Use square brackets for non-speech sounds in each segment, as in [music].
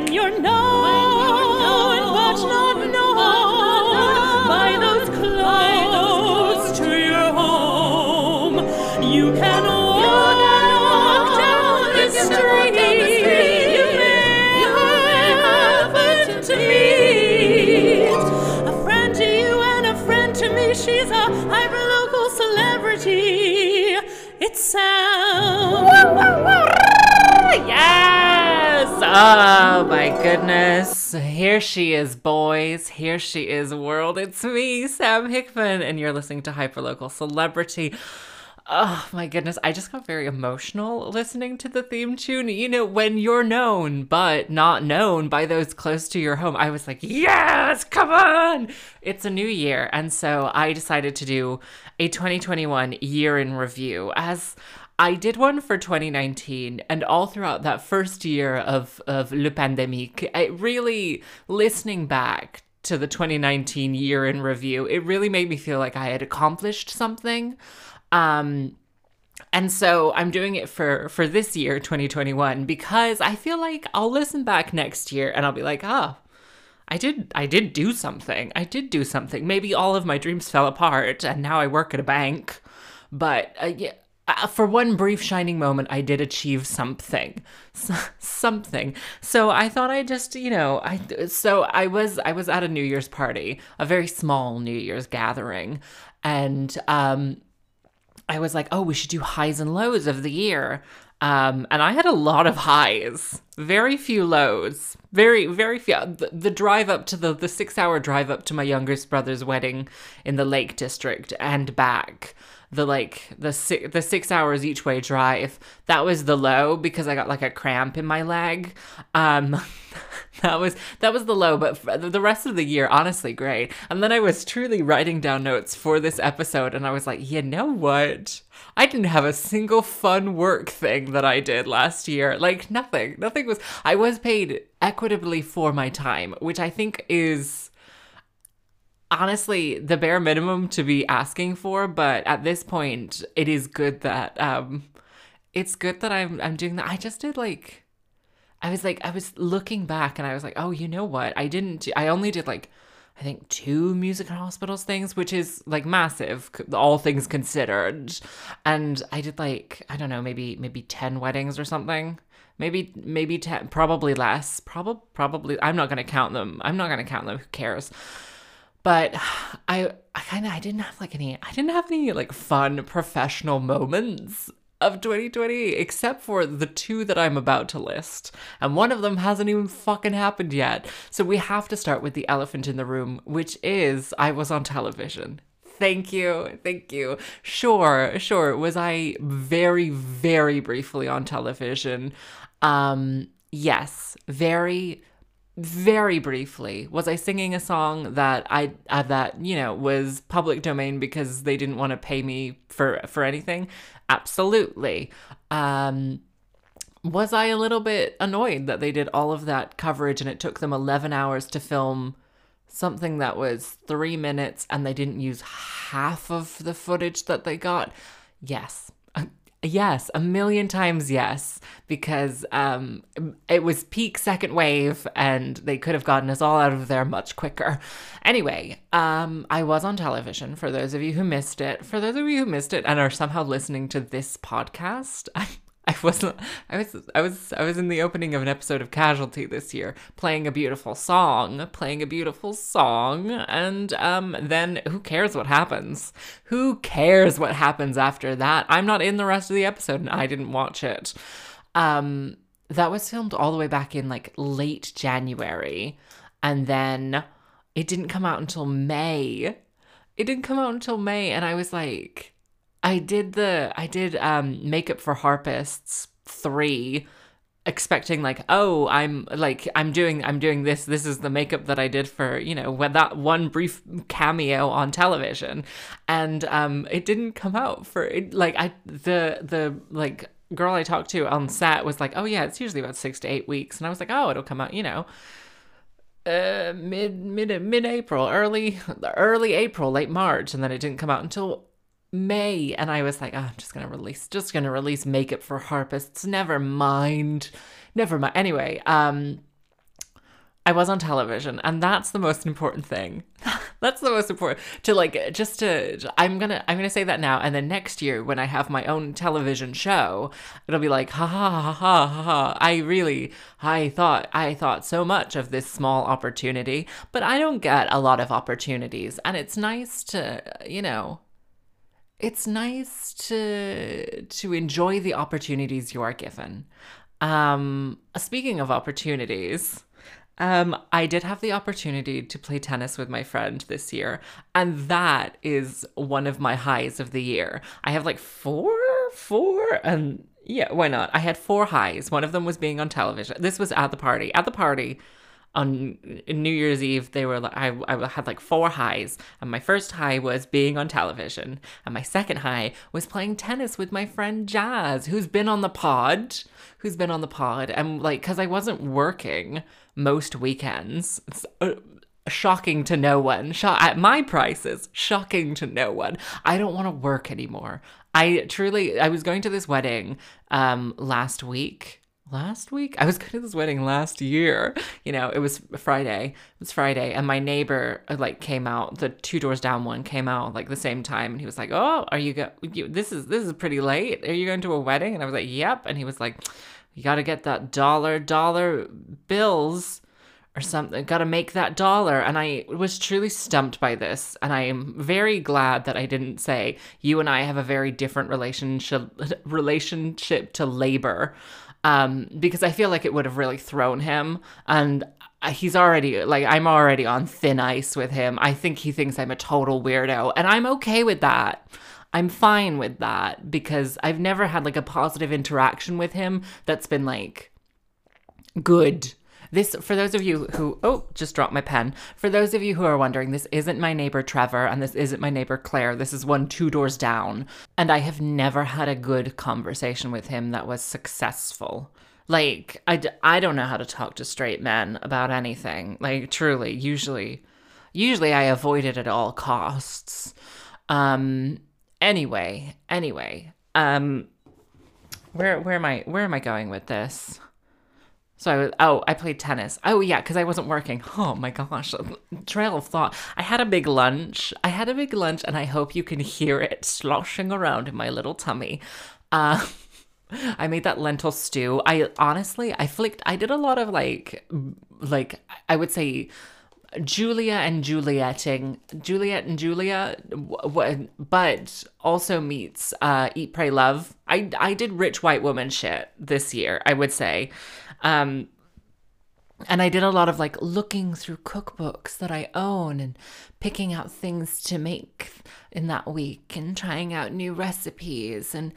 When you're known, Oh my goodness. Here she is, boys. Here she is, world. It's me, Sam Hickman, and you're listening to Hyperlocal Celebrity. Oh my goodness, I just got very emotional listening to the theme tune. You know, when you're known but not known by those close to your home, I was like, yes, come on! It's a new year, and so I decided to do a 2021 year in review as I did one for 2019, and all throughout that first year of, of Le Pandemique, it really listening back to the 2019 year in review, it really made me feel like I had accomplished something. Um, and so I'm doing it for for this year 2021 because I feel like I'll listen back next year and I'll be like, "Oh, I did I did do something. I did do something. Maybe all of my dreams fell apart and now I work at a bank." But uh, yeah, uh, for one brief shining moment, I did achieve something, [laughs] something. So I thought I just, you know, I so I was I was at a New Year's party, a very small New Year's gathering, and um, I was like, oh, we should do highs and lows of the year. Um, and I had a lot of highs, very few lows, very, very few. The, the drive up to the, the six hour drive up to my youngest brother's wedding in the Lake District and back, the like, the six, the six hours each way drive, that was the low because I got like a cramp in my leg. Um, [laughs] that was that was the low but the rest of the year honestly great. And then i was truly writing down notes for this episode and i was like you know what? I didn't have a single fun work thing that i did last year. Like nothing nothing was i was paid equitably for my time which i think is honestly the bare minimum to be asking for but at this point it is good that um it's good that i'm i'm doing that i just did like I was like, I was looking back and I was like, oh, you know what? I didn't, do, I only did like, I think two music and hospitals things, which is like massive, all things considered. And I did like, I don't know, maybe, maybe 10 weddings or something. Maybe, maybe 10, probably less. Probably, probably, I'm not going to count them. I'm not going to count them. Who cares? But I, I kind of, I didn't have like any, I didn't have any like fun professional moments of 2020, except for the two that I'm about to list. And one of them hasn't even fucking happened yet. So we have to start with the elephant in the room, which is I was on television. Thank you. Thank you. Sure, sure. Was I very, very briefly on television? Um, yes, very very briefly was i singing a song that i uh, that you know was public domain because they didn't want to pay me for for anything? Absolutely. Um was i a little bit annoyed that they did all of that coverage and it took them 11 hours to film something that was 3 minutes and they didn't use half of the footage that they got? Yes Yes, a million times yes, because um, it was peak second wave and they could have gotten us all out of there much quicker. Anyway, um, I was on television for those of you who missed it. For those of you who missed it and are somehow listening to this podcast, [laughs] I, I wasn't. I was. I was. I was in the opening of an episode of Casualty this year, playing a beautiful song, playing a beautiful song, and um, then who cares what happens? Who cares what happens after that? I'm not in the rest of the episode, and I didn't watch it. Um, that was filmed all the way back in like late January, and then it didn't come out until May. It didn't come out until May, and I was like I did the I did um makeup for harpists 3 expecting like oh I'm like I'm doing I'm doing this this is the makeup that I did for you know when that one brief cameo on television. And um it didn't come out for it like I the the like girl I talked to on set was like oh yeah it's usually about 6 to 8 weeks. And I was like oh it'll come out you know uh mid mid mid April early early April late March. And then it didn't come out until May, and I was like, oh, I'm just gonna release, just gonna release makeup for harpists. Never mind, never mind. Anyway, um, I was on television, and that's the most important thing. [laughs] that's the most important to like just to I'm gonna I'm gonna say that now, and then next year when I have my own television show, it'll be like ha ha ha ha ha ha. I really I thought I thought so much of this small opportunity, but I don't get a lot of opportunities, and it's nice to you know it's nice to to enjoy the opportunities you are given. Um, speaking of opportunities, um, I did have the opportunity to play tennis with my friend this year, and that is one of my highs of the year. I have like four, four, and yeah, why not? I had four highs. One of them was being on television. This was at the party. At the party, on New Year's Eve, they were like, I, I had like four highs. And my first high was being on television. And my second high was playing tennis with my friend Jazz, who's been on the pod, who's been on the pod. And like, cause I wasn't working most weekends. Uh, shocking to no one. Sh- at my prices, shocking to no one. I don't want to work anymore. I truly, I was going to this wedding um last week last week? I was going to this wedding last year. You know it was friday. It was friday and my neighbor uh, like came out. The two doors down one came out like the same time and he was like oh are you go you, this is this is pretty late. Are you going to a wedding? And i was like yep. And he was like you got to get that dollar dollar bills or something got to make that dollar. And i was truly stumped by this and i am very glad that i didn't say you and i have a very different relationship [laughs] relationship to labor um, because I feel like it would have really thrown him. And he's already like I'm already on thin ice with him. I think he thinks I'm a total weirdo, and I'm okay with that. I'm fine with that because I've never had like a positive interaction with him that's been like good this, for those of you who, oh, just dropped my pen. For those of you who are wondering, this isn't my neighbor Trevor and this isn't my neighbor Claire. This is one two doors down. And I have never had a good conversation with him that was successful. Like, I, I don't know how to talk to straight men about anything. Like, truly, usually, usually I avoid it at all costs. Um, anyway, anyway, um, where, where am I, where am I going with this? So I was, oh, I played tennis. Oh, yeah, because I wasn't working. Oh my gosh, trail of thought. I had a big lunch. I had a big lunch, and I hope you can hear it sloshing around in my little tummy. Uh, [laughs] I made that lentil stew. I honestly, I flicked, I did a lot of like, like, I would say, Julia and Julietting, Juliet and Julia, but also meets uh, Eat, Pray, Love. I I did rich white woman shit this year. I would say, um, and I did a lot of like looking through cookbooks that I own and picking out things to make in that week and trying out new recipes. And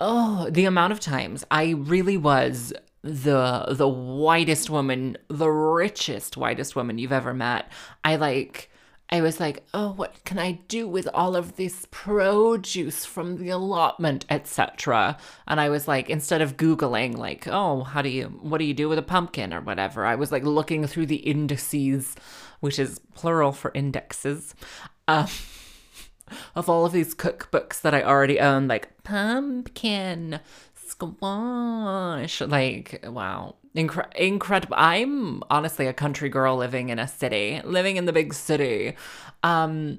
oh, the amount of times I really was the the whitest woman, the richest whitest woman you've ever met. I like I was like, oh, what can I do with all of this produce from the allotment, etc. And I was like, instead of Googling, like, oh, how do you, what do you do with a pumpkin or whatever, I was like looking through the indices, which is plural for indexes, uh, [laughs] of all of these cookbooks that I already own, like pumpkin, squash, like, wow, Incre- incredible. I'm honestly a country girl living in a city, living in the big city. Um,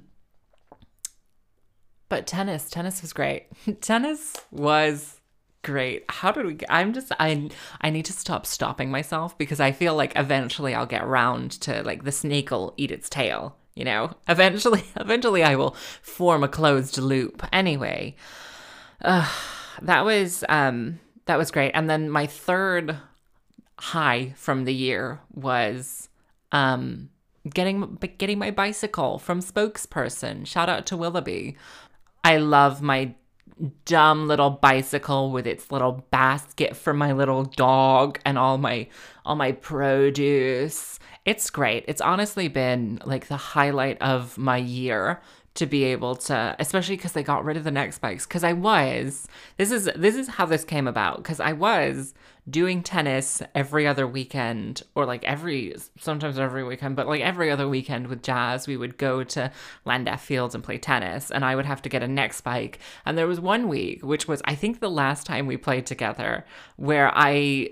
but tennis, tennis was great. [laughs] tennis was great. How did we I'm just I I need to stop stopping myself because I feel like eventually I'll get round to like the snake will eat its tail, you know? [laughs] Eventually eventually I will form a closed loop. Anyway, uh, that was um that was great. And then my third high from the year was um, getting getting my bicycle from spokesperson. Shout out to Willoughby. I love my dumb little bicycle with its little basket for my little dog and all my all my produce. It's great. It's honestly been like the highlight of my year to be able to especially because they got rid of the nextbikes. Because i was this is this is how this came about. Because i was doing tennis every other weekend or like every sometimes every weekend but like every other weekend with jazz we would go to Llandaff Fields and play tennis and i would have to get a nextbike. And there was one week which was i think the last time we played together where i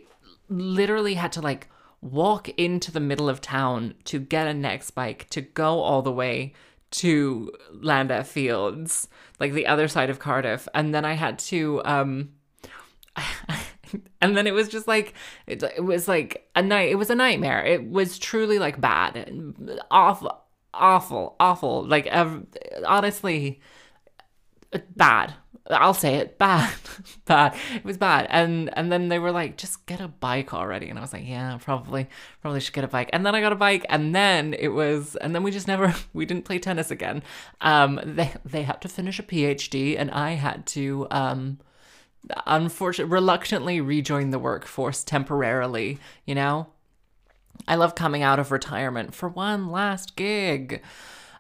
literally had to like walk into the middle of town to get a nextbike to go all the way to Llandaff Fields, like the other side of Cardiff. And then I had to, um, [laughs] and then it was just like, it, it was like a night, it was a nightmare. It was truly like bad, awful, awful, awful. Like, uh, honestly, bad. I'll say it, bad, [laughs] bad. It was bad, and and then they were like, just get a bike already, and I was like, yeah, probably, probably should get a bike. And then I got a bike, and then it was, and then we just never, [laughs] we didn't play tennis again. Um, they they had to finish a PhD, and I had to um, unfortunately, reluctantly rejoin the workforce temporarily. You know, I love coming out of retirement for one last gig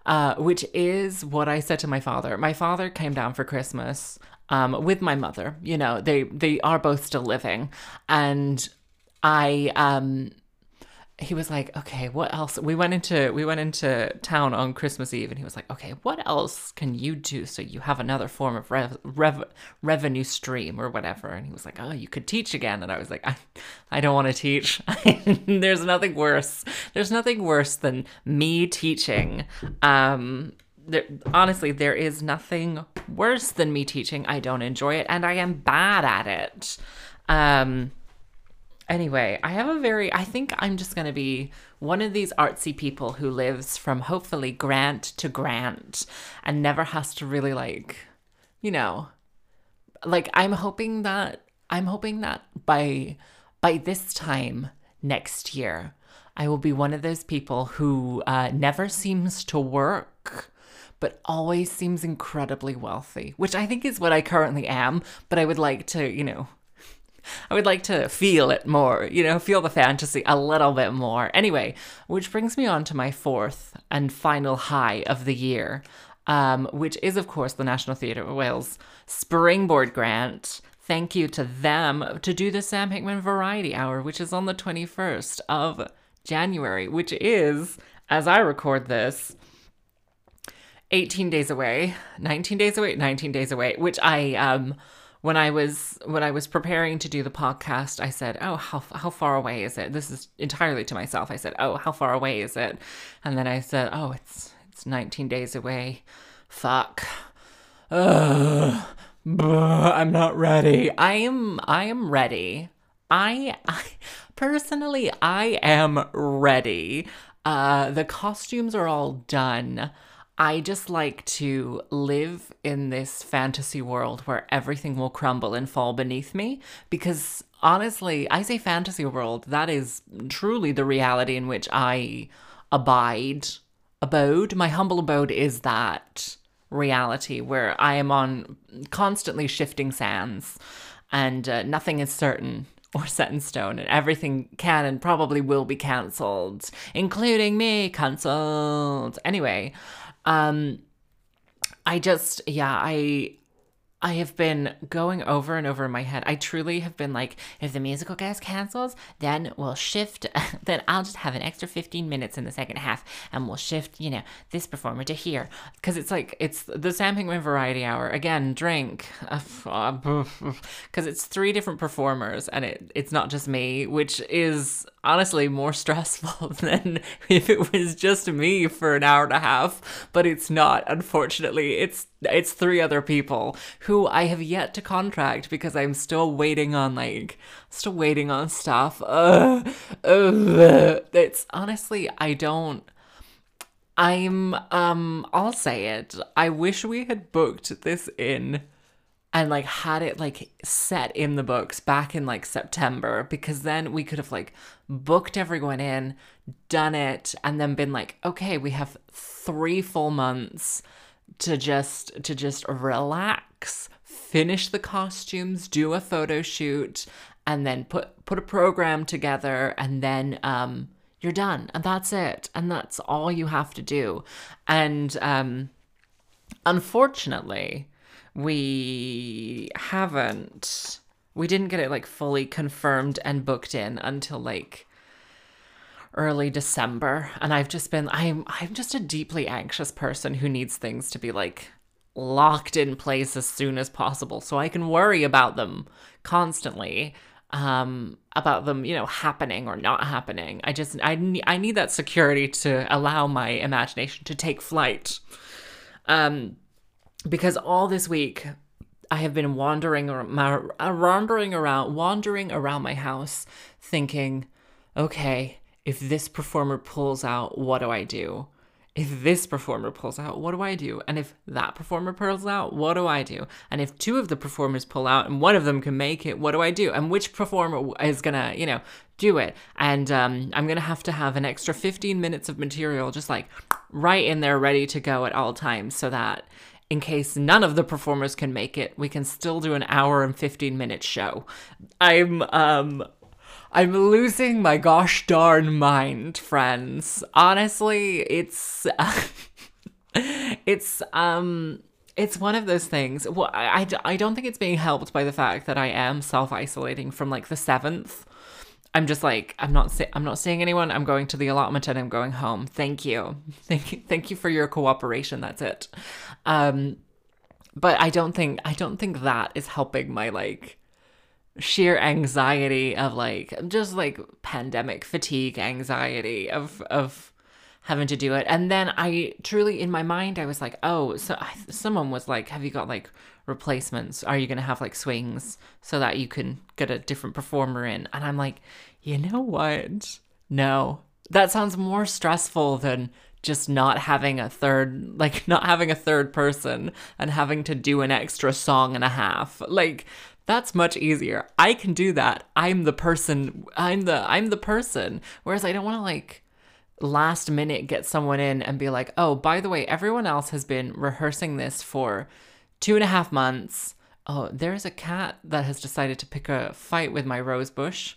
uh, which is what I said to my father. My father came down for Christmas um, with my mother. You know, they they are both still living, and I um, he was like, okay, what else? We went into we went into town on Christmas Eve, and he was like, okay, what else can you do so you have another form of rev, rev, revenue stream or whatever? And he was like, oh, you could teach again, and I was like, I, I don't want to teach. [laughs] There's nothing worse. There's nothing worse than me teaching. Um, there, honestly, there is nothing worse than me teaching. I don't enjoy it, and I am bad at it. Um Anyway, I have a very, I think I'm just going to be one of these artsy people who lives from hopefully grant to grant and never has to really like, you know, like I'm hoping that, I'm hoping that by, by this time next year, I will be one of those people who uh, never seems to work but always seems incredibly wealthy, which I think is what I currently am. But I would like to, you know, I would like to feel it more, you know, feel the fantasy a little bit more. Anyway, which brings me on to my fourth and final high of the year, um, which is, of course, the National Theatre of Wales Springboard Grant. Thank you to them to do the Sam Hickman Variety Hour, which is on the 21st of January, which is, as I record this, 18 days away, 19 days away, 19 days away, which I um when I was when I was preparing to do the podcast, I said, "Oh, how how far away is it?" This is entirely to myself. I said, "Oh, how far away is it?" And then I said, "Oh, it's it's 19 days away. Fuck. Ugh. I'm not ready. I am I am ready. I, I personally I am ready. Uh the costumes are all done. I just like to live in this fantasy world where everything will crumble and fall beneath me because honestly, I say fantasy world, that is truly the reality in which I abide. Abode, my humble abode is that reality where I am on constantly shifting sands and uh, nothing is certain or set in stone, and everything can and probably will be cancelled, including me, cancelled. Anyway, um, I just, yeah, I I have been going over and over in my head. I truly have been like, if the musical guest cancels, then we'll shift. [laughs] then I'll just have an extra 15 minutes in the second half and we'll shift, you know, this performer to here. Because it's like, it's the Sam Hickman Variety Hour. Again, drink. Because [laughs] it's three different performers and it, it's not just me, which is honestly more stressful [laughs] than if it was just me for an hour and a half. But it's not, unfortunately. It's it's three other people who I have yet to contract because I'm still waiting on like still waiting on stuff. It's honestly I don't I'm um I'll say it. I wish we had booked this in and like had it like set in the books back in like September because then we could have like booked everyone in, done it and then been like, okay, we have 3 full months to just to just relax, finish the costumes, do a photo shoot, and then put put a program together and then um you're done and that's it and that's all you have to do. And um unfortunately we haven't we didn't get it like fully confirmed and booked in until like early December and I've just been I'm I'm just a deeply anxious person who needs things to be like locked in place as soon as possible so I can worry about them constantly. um, about them, you know, happening or not happening. I just I need I need that security to allow my imagination to take flight. Um, because all this week I have been wandering or wandering around wandering around my house thinking, okay, if this performer pulls out, what do I do? if this performer pulls out, what do I do? And if that performer pulls out, what do I do? And if two of the performers pull out and one of them can make it, what do I do? And which performer is gonna, you know, do it? And um, I'm gonna have to have an extra 15 minutes of material just like right in there, ready to go at all times, so that in case none of the performers can make it, we can still do an hour and 15 minute show. I'm um I'm losing my gosh darn mind, friends. Honestly, it's [laughs] it's um it's one of those things. Well, I, I, I don't think it's being helped by the fact that I am self isolating from like the seventh. I'm just like I'm not I'm not seeing anyone. I'm going to the allotment and I'm going home. Thank you, [laughs] thank you, thank you for your cooperation. That's it. Um, but I don't think I don't think that is helping my like sheer anxiety of like just like pandemic fatigue anxiety of of having to do it and then i truly in my mind i was like oh so I, someone was like have you got like replacements are you going to have like swings so that you can get a different performer in and i'm like you know what no that sounds more stressful than just not having a third [laughs] like not having a third person and having to do an extra song and a half like that's much easier. I can do that. I'm the person. I'm the I'm the person. Whereas I don't want to like last minute get someone in and be like, oh, by the way, everyone else has been rehearsing this for two and a half months. Oh, there's a cat that has decided to pick a fight with my rose bush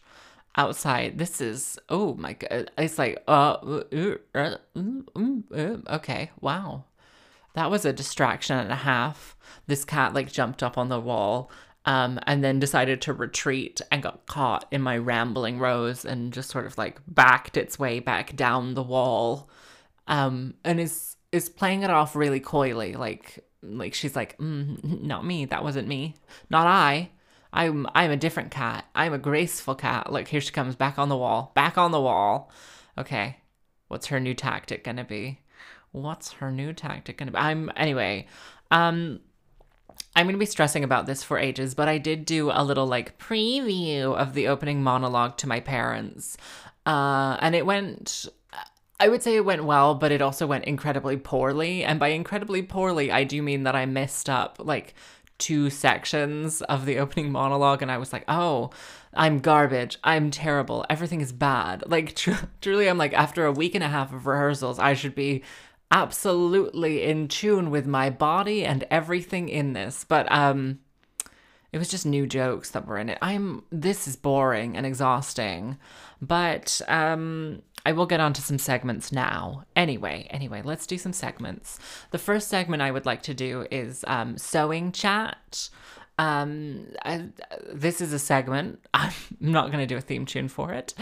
outside. This is oh my god. It's like uh, uh, uh, uh, okay, wow. That was a distraction and a half. This cat like jumped up on the wall um, and then decided to retreat and got caught in my rambling rose and just sort of like backed its way back down the wall um, and is is playing it off really coyly like like she's like mm, [laughs] not me that wasn't me. Not i. I'm i'm a different cat. I'm a graceful cat. Like here she comes back on the wall back on the wall. Okay what's her new tactic gonna be? What's her new tactic gonna be? I'm anyway um I'm going to be stressing about this for ages, but I did do a little like preview of the opening monologue to my parents. Uh, and it went, I would say it went well, but it also went incredibly poorly. And by incredibly poorly, I do mean that I messed up like two sections of the opening monologue and I was like, oh, I'm garbage. I'm terrible. Everything is bad. Like, tr- truly, I'm like, after a week and a half of rehearsals, I should be absolutely in tune with my body and everything in this. But um it was just new jokes that were in it. I'm this is boring and exhausting. But um I will get onto some segments now. Anyway, anyway, let's do some segments. The first segment I would like to do is um, sewing chat. Um, I, this is a segment. [laughs] I'm not going to do a theme tune for it.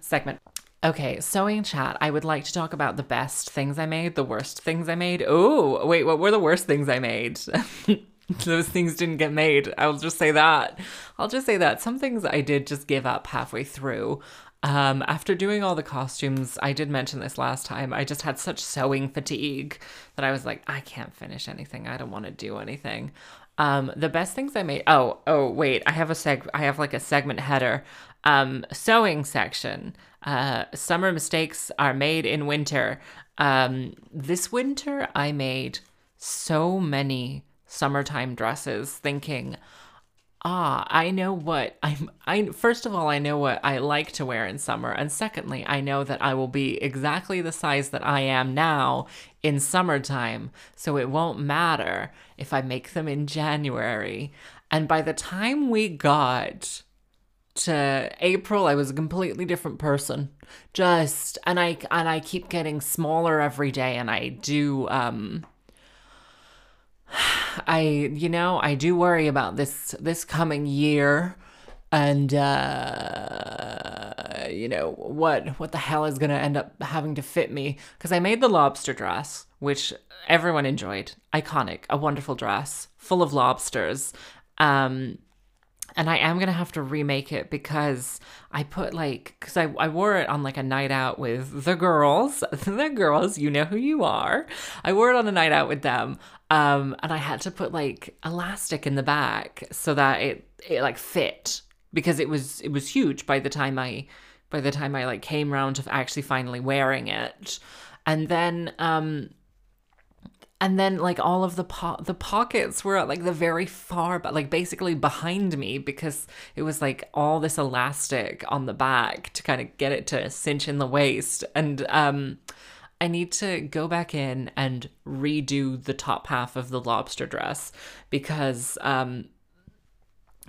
segment. Okay, sewing chat. I would like to talk about the best things I made, the worst things I made. Oh, wait, what were the worst things I made? [laughs] Those things didn't get made. I'll just say that. I'll just say that. Some things I did just give up halfway through. Um, after doing all the costumes, I did mention this last time. I just had such sewing fatigue that I was like, I can't finish anything. I don't want to do anything. Um, the best things I made. Oh, oh, wait. I have a seg. I have like a segment header. Um, sewing section. Uh, summer mistakes are made in winter. Um, this winter, I made so many summertime dresses thinking, ah, I know what I'm I first of all, I know what I like to wear in summer, and secondly, I know that I will be exactly the size that I am now in summertime, so it won't matter if I make them in January. And by the time we got to April, I was a completely different person. Just and I and I keep getting smaller every day, and I do um. [sighs] I you know I do worry about this this coming year and uh you know what what the hell is going to end up having to fit me cuz I made the lobster dress which everyone enjoyed iconic a wonderful dress full of lobsters um and I am gonna have to remake it because I put like because I, I wore it on like a night out with the girls. [laughs] The girls you know who you are. I wore it on a night out with them um and I had to put like elastic in the back so that it it like fit because it was it was huge by the time I by the time I like came around to actually finally wearing it. And then um and then like all of the po- the pockets were at like the very far but like basically behind me because it was like all this elastic on the back to kind of get it to cinch in the waist. And um I need to go back in and redo the top half of the lobster dress because um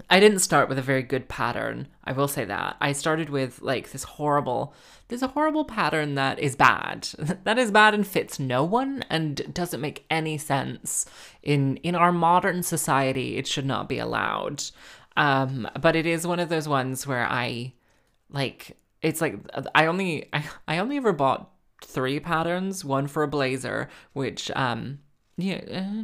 I didn't start with a very good pattern. I will say that. I started with like this horrible there's a horrible pattern that is bad. [laughs] that is bad and fits no one and doesn't make any sense. In in our modern society, it should not be allowed. Um but it is one of those ones where I like it's like I only I, I only ever bought three patterns, one for a blazer, which um yeah,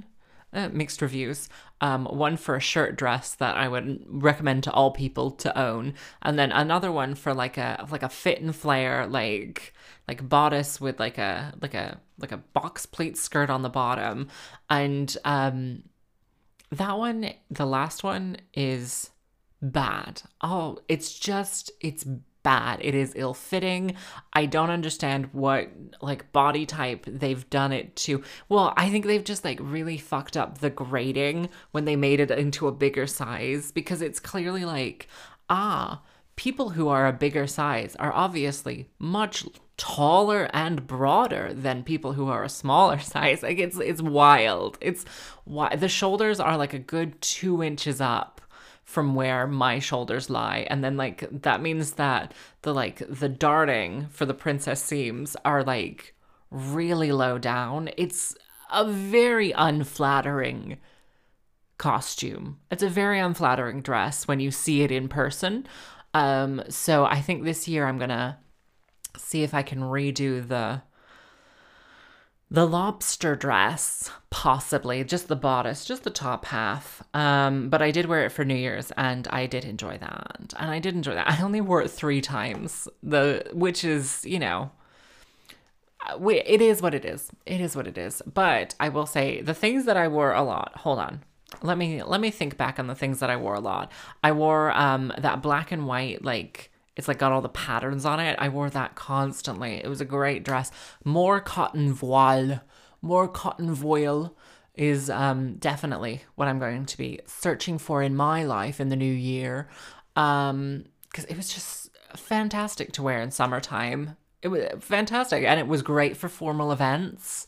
uh, mixed reviews um, one for a shirt dress that I would recommend to all people to own, and then another one for like a like a fit and flare like like bodice with like a like a like a box pleat skirt on the bottom, and um, that one the last one is bad. Oh, it's just it's bad. It is ill fitting. I don't understand what like body type they've done it to. Well, I think they've just like really fucked up the grading when they made it into a bigger size because it's clearly like, ah, people who are a bigger size are obviously much taller and broader than people who are a smaller [laughs] size. Like it's it's wild. It's why the shoulders are like a good two inches up from where my shoulders lie. And then like that means that the like the darting for the princess seams are like really low down. It's a very unflattering costume. It's a very unflattering dress when you see it in person. Um so i think this year i'm gonna see if i can redo the the lobster dress, possibly just the bodice, just the top half. Um, but I did wear it for New Year's, and I did enjoy that. And I did enjoy that. [laughs] I only wore it three times, the which is you know, uh, it is what it is. It is what it is. But I will say the things that I wore a lot. Hold on, let me let me think back on the things that I wore a lot. I wore um that black and white like it's like got all the patterns on it. I wore that constantly. It was a great dress. More cotton voile, more cotton voile is um, definitely what I'm going to be searching for in my life in the new year. Um, because it was just fantastic to wear in summertime. It was fantastic, and it was great for formal events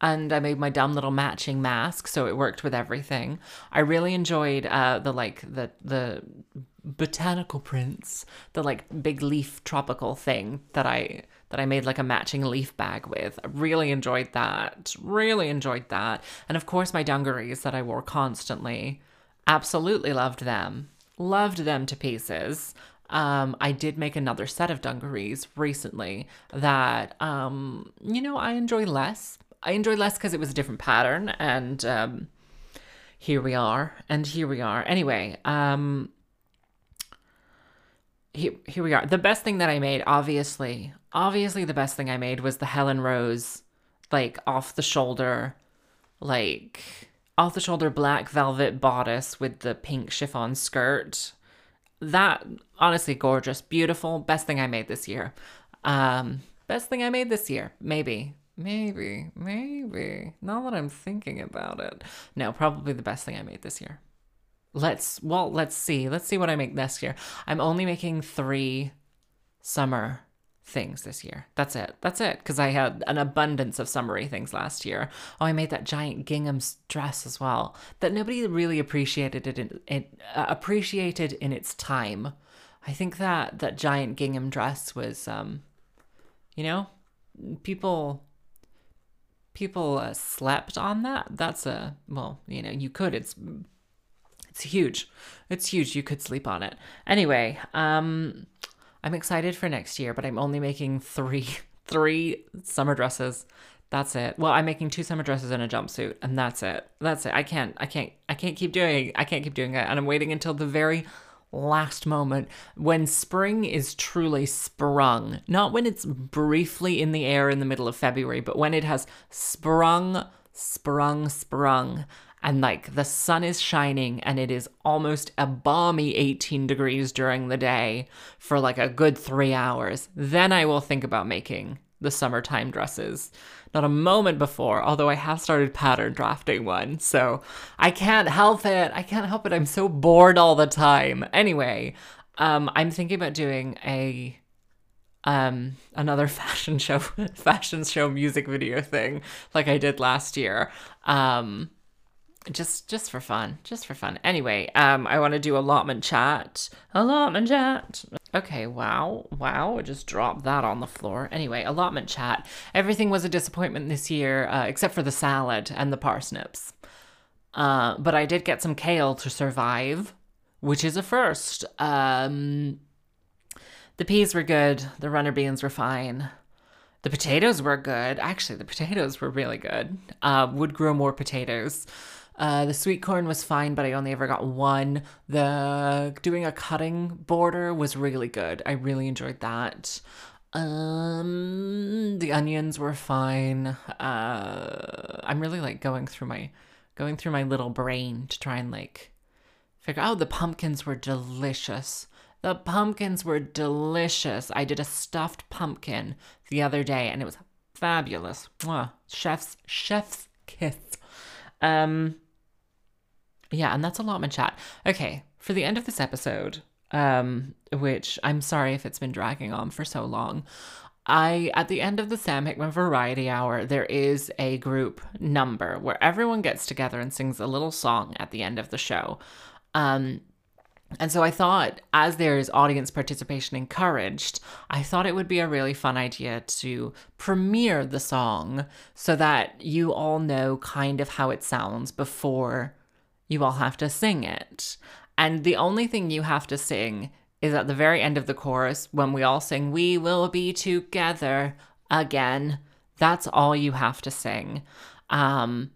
and I made my dumb little matching mask, so it worked with everything. I really enjoyed uh, the like the the botanical prints, the like big leaf tropical thing that I that I made like a matching leaf bag with. I really enjoyed that. Really enjoyed that. And of course my dungarees that I wore constantly. Absolutely loved them. Loved them to pieces. Um, I did make another set of dungarees recently that um, you know, I enjoy less I enjoy less because it was a different pattern, and um, here we are, and here we are. Anyway, um, here, here we are. The best thing that I made, obviously, obviously, the best thing I made was the Helen Rose, like off the shoulder, like off the shoulder black velvet bodice with the pink chiffon skirt. That honestly gorgeous, beautiful, best thing I made this year. Um, best thing I made this year, maybe. Maybe, maybe. Now that I'm thinking about it. No, probably the best thing I made this year. Let's, well, let's see. Let's see what I make next year. I'm only making three summer things this year. That's it. That's it. Because I had an abundance of summery things last year. Oh, I made that giant gingham dress as well. That nobody really appreciated it. In, it uh, appreciated in its time. I think that that giant gingham dress was, um, you know, people people uh, slept on that. That's a well, you know, you could. It's it's huge. It's huge. You could sleep on it. Anyway, um I'm excited for next year, but I'm only making 3 [laughs] 3 summer dresses That's it. Well, I'm making two summer dresses and a jumpsuit, and that's it. That's it. I can't. I can't. I can't keep doing. I can't keep doing it. And I'm waiting until the very last moment when spring is truly sprung. Not when it's briefly in the air in the middle of February, but when it has sprung, sprung, sprung. And like the sun is shining and it is almost a balmy 18 degrees during the day for like a good three hours. Then I will think about making the summertime dresses. Not a moment before, although I have started pattern drafting one. So I can't help it. I can't help it. I'm so bored all the time. Anyway, um, I'm thinking about doing a um another [laughs] fashion show fashion show music video thing like I did last year. Um just just for fun just for fun. Anyway um i want to do allotment chat. Allotment chat. Okay wow wow I just dropped that on the floor. Anyway allotment chat. Everything was a disappointment this year uh, except for the salad and the parsnips. Uh but i did get some kale to survive which is a first. Um the peas were good. The runner beans were fine. The potatoes were good. Actually, the potatoes were really good. Uh, would grow more potatoes. Uh, the sweet corn was fine, but I only ever got one. The doing a cutting border was really good. I really enjoyed that. Um, the onions were fine. Uh, I'm really like going through my going through my little brain to try and like figure out. Oh, the pumpkins were delicious. The pumpkins were delicious. I did a stuffed pumpkin the other day, and it was fabulous. Chef's chef's kiss. Um, yeah, and that's allotment chat. Okay, for the end of this episode, um, which I'm sorry if it's been dragging on for so long. I at the end of the Sam Hickman Variety Hour, there is a group number where everyone gets together and sings a little song at the end of the show. Um, and so I thought, as there is audience participation encouraged, I thought it would be a really fun idea to premiere the song so that you all know kind of how it sounds before you all have to sing it. And the only thing you have to sing is at the very end of the chorus when we all sing, We will be together again. That's all you have to sing. Um,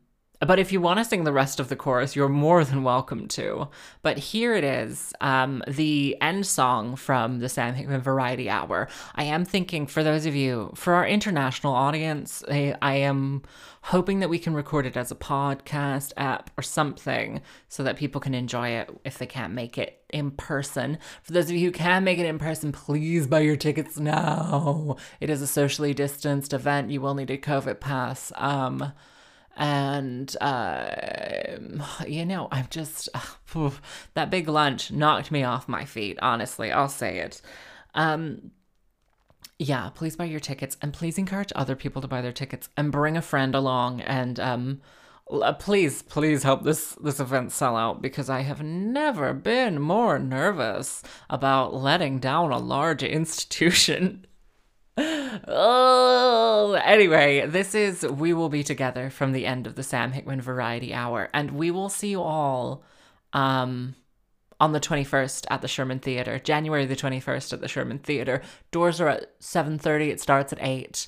but if you want to sing the rest of the chorus, you're more than welcome to. But here it is, um, the end song from the Sam Hickman Variety Hour. I am thinking, for those of you, for our international audience, I, I am hoping that we can record it as a podcast app or something so that people can enjoy it if they can't make it in person. For those of you who can make it in person, please buy your tickets now. It is a socially distanced event. You will need a COVID pass. Um, and uh, you know i'm just [sighs] that big lunch knocked me off my feet honestly i'll say it. Um yeah please buy your tickets and please encourage other people to buy their tickets and bring a friend along and um uh, please please help this this event sell out because i have never been more nervous about letting down a large [laughs] institution oh, anyway, this is We Will Be Together from the end of the Sam Hickman Variety Hour. And we will see you all um, on the 21st at the Sherman Theatre, January the 21st at the Sherman Theatre. Doors are at 7.30, it starts at 8.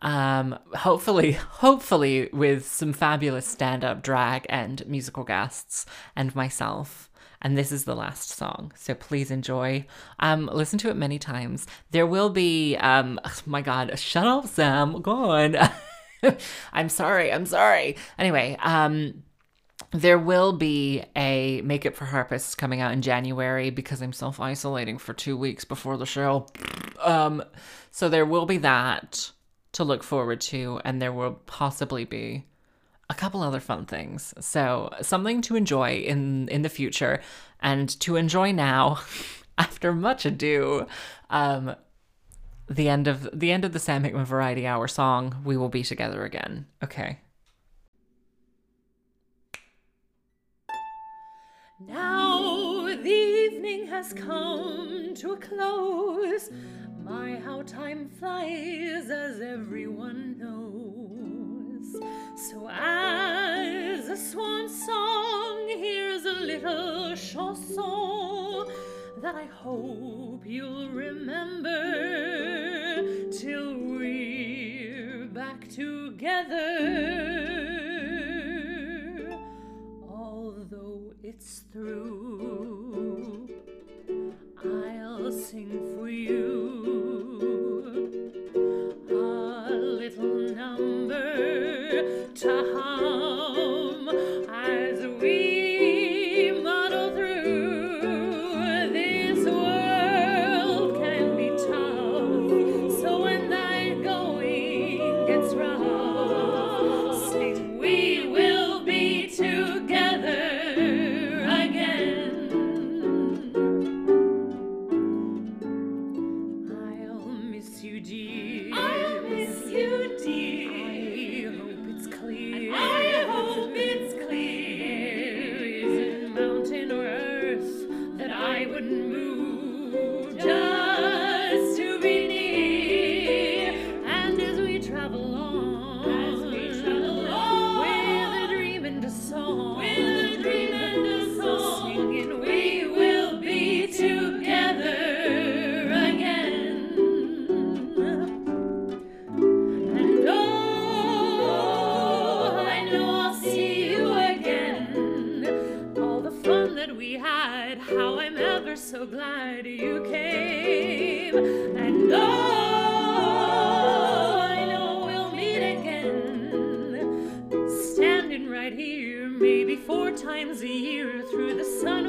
Um, hopefully, [laughs] hopefully with some fabulous stand-up drag and musical guests and myself and this is the last song. So please enjoy. Um, listen to it many times. There will be, um, oh my God, shut up, Sam. Go on. [laughs] I'm sorry. I'm sorry. Anyway, um, there will be a Makeup for Harpists coming out in January because I'm self isolating for two weeks before the show. Um, so there will be that to look forward to, and there will possibly be a couple other fun things. So something to enjoy in in the future and to enjoy now [laughs] after much ado. Um, the end of the end of the Sam Hickman Variety Hour song, "We Will Be Together Again." Okay. Now the evening has come to a close. My, how time flies, as everyone. So, as a swan song, here's a little chanson that I hope you'll remember till we're back together. Although it's through, I'll sing for you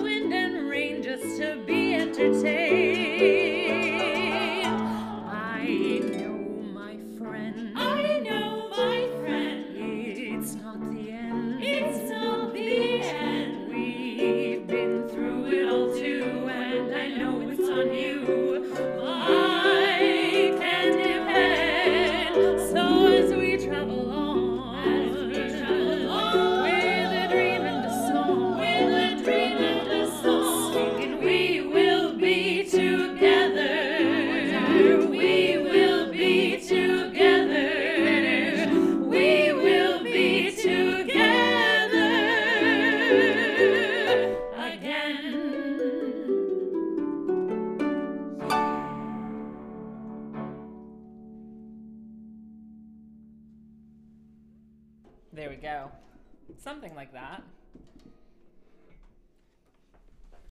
wind, and rain, just to be entertained.